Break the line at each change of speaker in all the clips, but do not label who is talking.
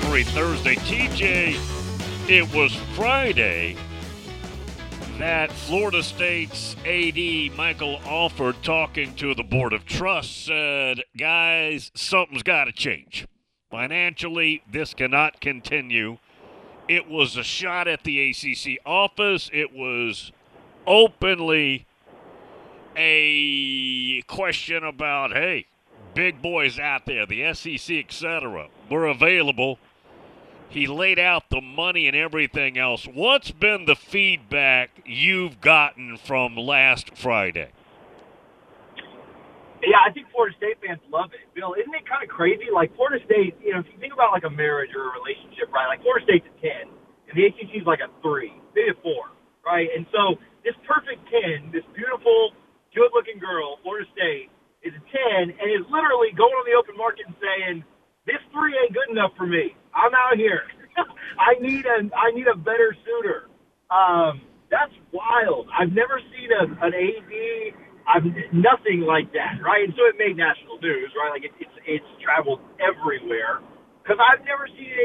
every Thursday. TJ, it was Friday that Florida State's AD Michael Alford talking to the Board of Trust said, guys, something's got to change. Financially, this cannot continue. It was a shot at the ACC office. It was openly a question about, hey, big boys out there, the SEC, etc., were available. He laid out the money and everything else. What's been the feedback you've gotten from last Friday?
Yeah, I think Florida State fans love it. Bill, isn't it kind of crazy? Like Florida State, you know, if you think about like a marriage or a relationship, right? Like Florida State's a ten, and the ACC is like a three, maybe a four, right? And so this perfect ten, this beautiful, good-looking girl, Florida State, 10 and is literally going on the open market and saying, this three ain't good enough for me. I'm out here. I need a I need a better suitor. Um, that's wild. I've never seen a, an AD. I've nothing like that, right? And so it made national news, right? Like it, it's it's traveled everywhere because I've never seen an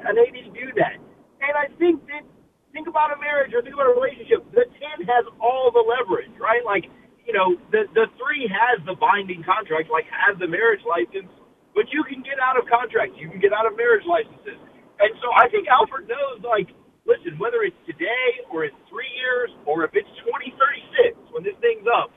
AD, an AD do that. And I think that think about a marriage or think about a relationship. The ten has all the leverage, right? Like you know, the the three has the binding contract, like has the marriage license, but you can get out of contracts, you can get out of marriage licenses, and so I think Alford knows, like, listen, whether it's today or it's three years or if it's 2036 when this thing's up,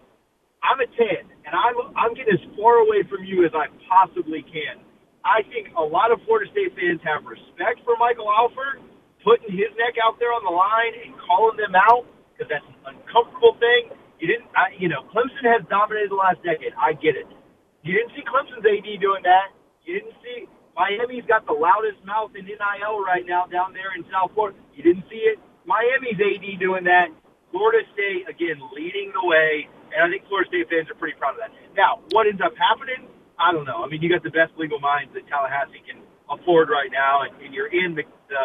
I'm a 10, and I'm I'm getting as far away from you as I possibly can. I think a lot of Florida State fans have respect for Michael Alford putting his neck out there on the line and calling them out because that's an uncomfortable thing. Didn't, I, you know, Clemson has dominated the last decade. I get it. You didn't see Clemson's AD doing that. You didn't see Miami's got the loudest mouth in NIL right now down there in South Florida. You didn't see it. Miami's AD doing that. Florida State again leading the way, and I think Florida State fans are pretty proud of that. Now, what ends up happening? I don't know. I mean, you got the best legal minds that Tallahassee can afford right now, and, and you're in the, the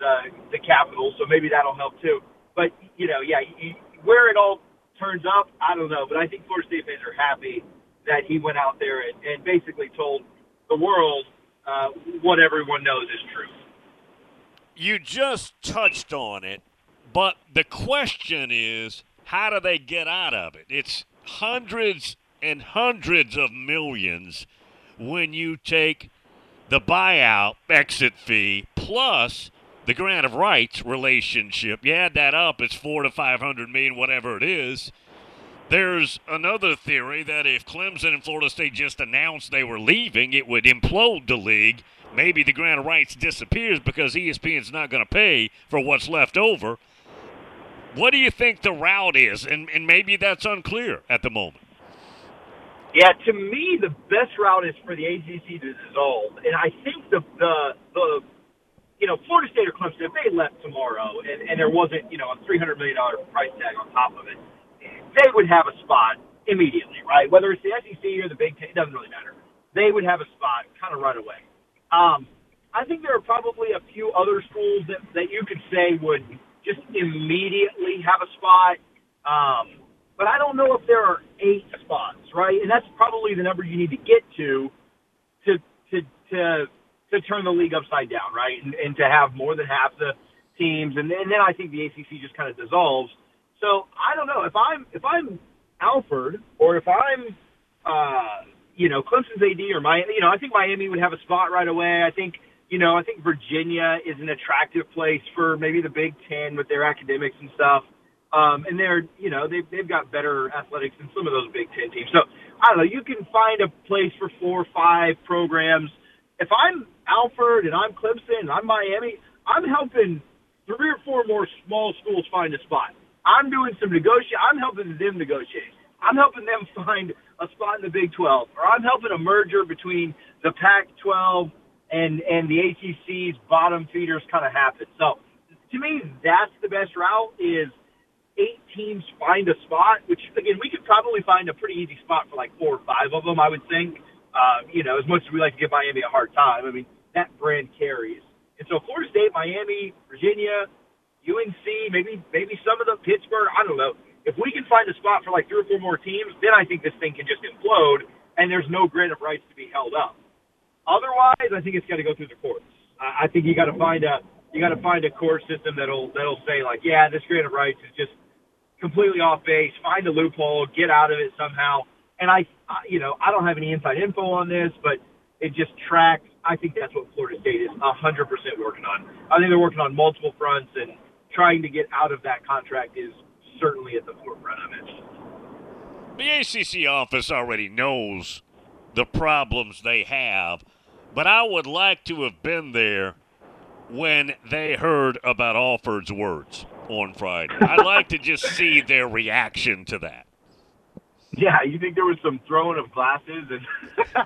the the capital, so maybe that'll help too. But you know, yeah, you, where it all turns up, I don't know. But I think Florida State fans are happy that he went out there and, and basically told the world uh, what everyone knows is true.
You just touched on it, but the question is how do they get out of it? It's hundreds and hundreds of millions when you take the buyout exit fee plus the grant of rights relationship, you add that up, it's four to five hundred million, whatever it is. There's another theory that if Clemson and Florida State just announced they were leaving, it would implode the league. Maybe the grant of rights disappears because ESPN's not going to pay for what's left over. What do you think the route is? And, and maybe that's unclear at the moment.
Yeah, to me, the best route is for the ACC to dissolve, and I think the the the you know, Florida State or Clemson, if they left tomorrow and, and there wasn't, you know, a $300 million price tag on top of it, they would have a spot immediately, right? Whether it's the SEC or the Big Ten, it doesn't really matter. They would have a spot kind of right away. Um, I think there are probably a few other schools that, that you could say would just immediately have a spot. Um, but I don't know if there are eight spots, right? And that's probably the number you need to get to to to to to turn the league upside down, right? And, and to have more than half the teams, and, and then I think the ACC just kind of dissolves. So I don't know if I'm if I'm Alford or if I'm uh, you know Clemson's AD or Miami. You know, I think Miami would have a spot right away. I think you know I think Virginia is an attractive place for maybe the Big Ten with their academics and stuff. Um, and they're, you know, they've, they've got better athletics than some of those Big Ten teams. So, I don't know, you can find a place for four or five programs if I'm Alford and I'm Clemson and I'm Miami, I'm helping three or four more small schools find a spot. I'm doing some negotiate. I'm helping them negotiate. I'm helping them find a spot in the Big 12, or I'm helping a merger between the Pac-12 and and the ACC's bottom feeders kind of happen. So, to me, that's the best route. Is eight teams find a spot, which again we could probably find a pretty easy spot for like four or five of them, I would think. Uh, you know, as much as we like to give Miami a hard time, I mean, that brand carries. And so Florida State, Miami, Virginia, UNC, maybe maybe some of the Pittsburgh, I don't know. If we can find a spot for like three or four more teams, then I think this thing can just implode and there's no grant of rights to be held up. Otherwise, I think it's got to go through the courts. I, I think you got to find a you got to find a court system that'll that'll say like, yeah, this creative rights is just completely off base. Find a loophole, get out of it somehow. And I, I you know, I don't have any inside info on this, but it just tracks. I think that's what Florida State is 100% working on. I think they're working on multiple fronts, and trying to get out of that contract is certainly at the forefront of it.
The ACC office already knows the problems they have, but I would like to have been there when they heard about Alford's words on Friday. I'd like to just see their reaction to that.
Yeah, you think there was some throwing of glasses and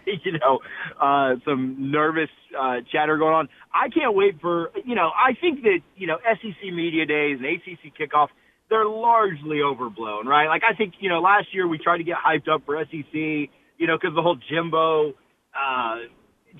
you know uh, some nervous uh, chatter going on. I can't wait for you know. I think that you know SEC media days and ACC kickoff they're largely overblown, right? Like I think you know last year we tried to get hyped up for SEC, you know, because the whole Jimbo. Uh,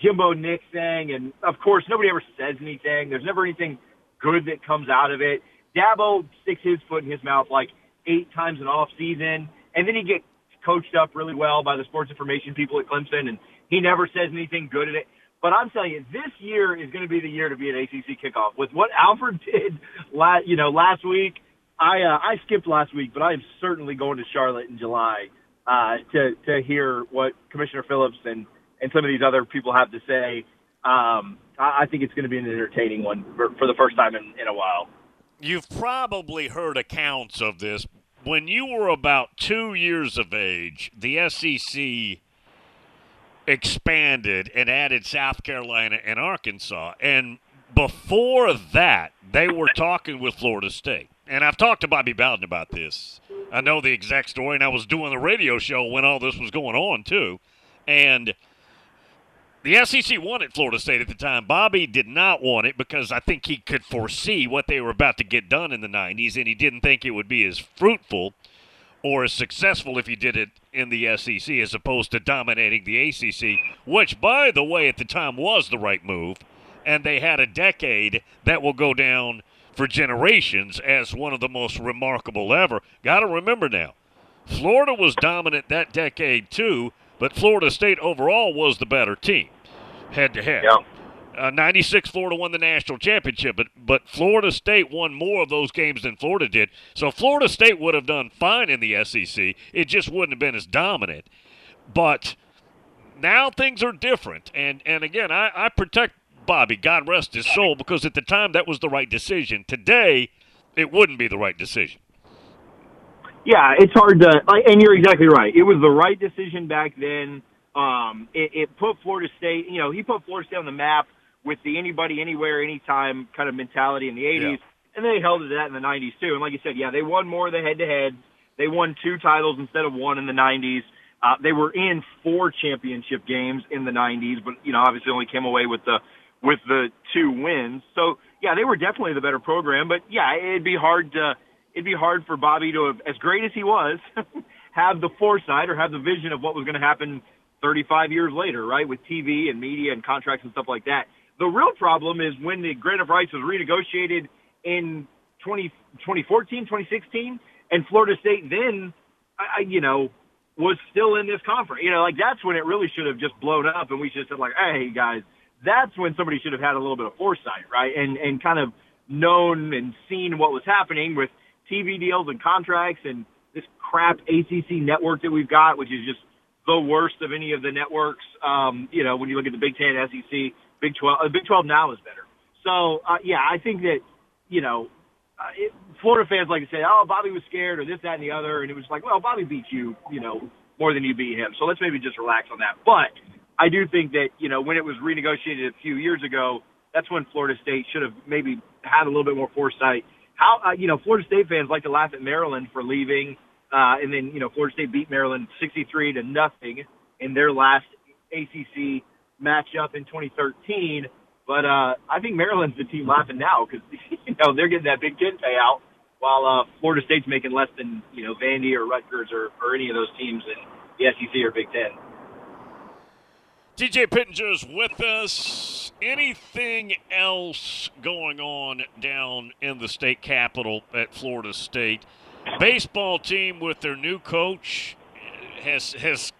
Jimbo Nick thing, and of course nobody ever says anything. There's never anything good that comes out of it. Dabo sticks his foot in his mouth like eight times in off season, and then he gets coached up really well by the sports information people at Clemson, and he never says anything good at it. But I'm telling you, this year is going to be the year to be an ACC kickoff. With what Alford did, last, you know, last week, I uh, I skipped last week, but I am certainly going to Charlotte in July uh, to to hear what Commissioner Phillips and and some of these other people have to say. Um, I, I think it's going to be an entertaining one for, for the first time in, in a while.
You've probably heard accounts of this. When you were about two years of age, the SEC expanded and added South Carolina and Arkansas. And before that, they were talking with Florida State. And I've talked to Bobby Bowden about this. I know the exact story, and I was doing the radio show when all this was going on, too. And – the SEC wanted Florida State at the time. Bobby did not want it because I think he could foresee what they were about to get done in the 90s, and he didn't think it would be as fruitful or as successful if he did it in the SEC as opposed to dominating the ACC, which, by the way, at the time was the right move. And they had a decade that will go down for generations as one of the most remarkable ever. Got to remember now, Florida was dominant that decade too, but Florida State overall was the better team, head to head. Uh, 96 Florida won the national championship, but, but Florida State won more of those games than Florida did. So Florida State would have done fine in the SEC. It just wouldn't have been as dominant. But now things are different. And, and again, I, I protect Bobby, God rest his soul, because at the time that was the right decision. Today, it wouldn't be the right decision.
Yeah, it's hard to, and you're exactly right. It was the right decision back then. Um, it, it put Florida State, you know, he put Florida State on the map with the anybody, anywhere, anytime kind of mentality in the 80s. Yeah. And they held it to that in the 90s too. And like you said, yeah, they won more of the head to head. They won two titles instead of one in the 90s. Uh, they were in four championship games in the 90s, but you know, obviously only came away with the with the two wins. So yeah, they were definitely the better program. But yeah, it'd be hard to it'd be hard for Bobby to have, as great as he was, have the foresight or have the vision of what was going to happen 35 years later, right? With TV and media and contracts and stuff like that. The real problem is when the grant of rights was renegotiated in 20, 2014, 2016, and Florida State then, I, you know, was still in this conference. You know, like that's when it really should have just blown up, and we should have said like, hey guys, that's when somebody should have had a little bit of foresight, right? And and kind of known and seen what was happening with TV deals and contracts and this crap ACC network that we've got, which is just the worst of any of the networks. Um, you know, when you look at the Big Ten, SEC, Big Twelve, uh, Big Twelve now is better. So uh, yeah, I think that you know, uh, it, Florida fans like to say, oh, Bobby was scared or this, that, and the other, and it was like, well, Bobby beat you, you know, more than you beat him. So let's maybe just relax on that. But I do think that you know when it was renegotiated a few years ago, that's when Florida State should have maybe had a little bit more foresight how uh, you know Florida State fans like to laugh at Maryland for leaving, uh, and then you know Florida State beat Maryland 63 to nothing in their last ACC matchup in 2013. But uh, I think Maryland's the team laughing now because you know they're getting that Big Ten payout, while uh, Florida State's making less than you know Vandy or Rutgers or, or any of those teams in the SEC or Big Ten.
TJ Pittenger's with us. Anything else going on down in the state capital at Florida State? Baseball team with their new coach has has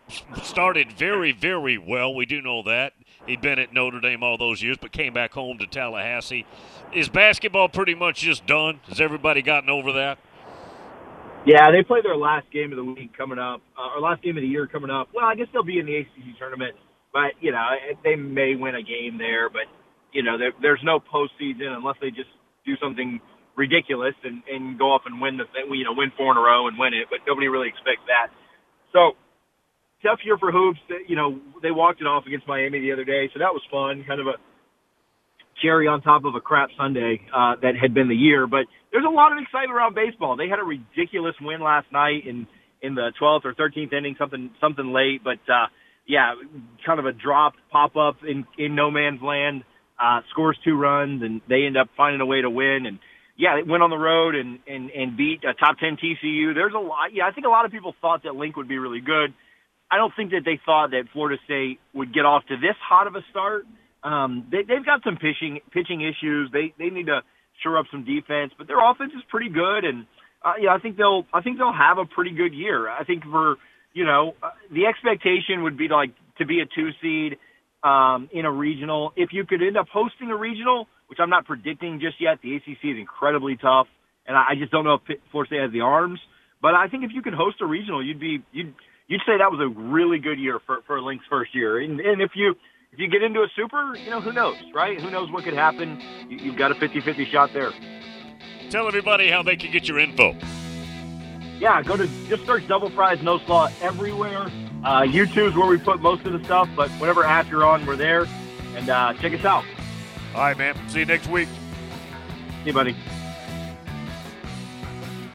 started very very well. We do know that. He'd been at Notre Dame all those years, but came back home to Tallahassee. Is basketball pretty much just done? Has everybody gotten over that?
Yeah, they play their last game of the week coming up, uh, or last game of the year coming up. Well, I guess they'll be in the ACC tournament, but you know they may win a game there. But you know there, there's no postseason unless they just do something ridiculous and, and go off and win the you know win four in a row and win it. But nobody really expects that. So tough year for hoops. You know they walked it off against Miami the other day, so that was fun. Kind of a cherry on top of a crap sundae uh, that had been the year. But there's a lot of excitement around baseball. They had a ridiculous win last night in in the 12th or 13th inning, something something late, but uh, yeah, kind of a drop pop up in in no man's land. Uh, scores two runs and they end up finding a way to win. And yeah, it went on the road and and and beat a top 10 TCU. There's a lot. Yeah, I think a lot of people thought that Link would be really good. I don't think that they thought that Florida State would get off to this hot of a start. Um, they, they've got some pitching pitching issues. They they need to shore up some defense, but their offense is pretty good, and uh, yeah, I think they'll I think they'll have a pretty good year. I think for you know uh, the expectation would be like to be a two seed um, in a regional. If you could end up hosting a regional, which I'm not predicting just yet, the ACC is incredibly tough, and I, just don't know if Florida State has the arms. But I think if you could host a regional, you'd be you'd you'd say that was a really good year for for Link's first year. And, and if you if you get into a super, you know, who knows, right? Who knows what could happen? You've got a 50-50 shot there.
Tell everybody how they can get your info.
Yeah, go to just search Double Fries No Slaw everywhere. Uh, YouTube's where we put most of the stuff, but whatever app you're on, we're there. And uh, check us out.
All right, man. See you next week.
See you, buddy.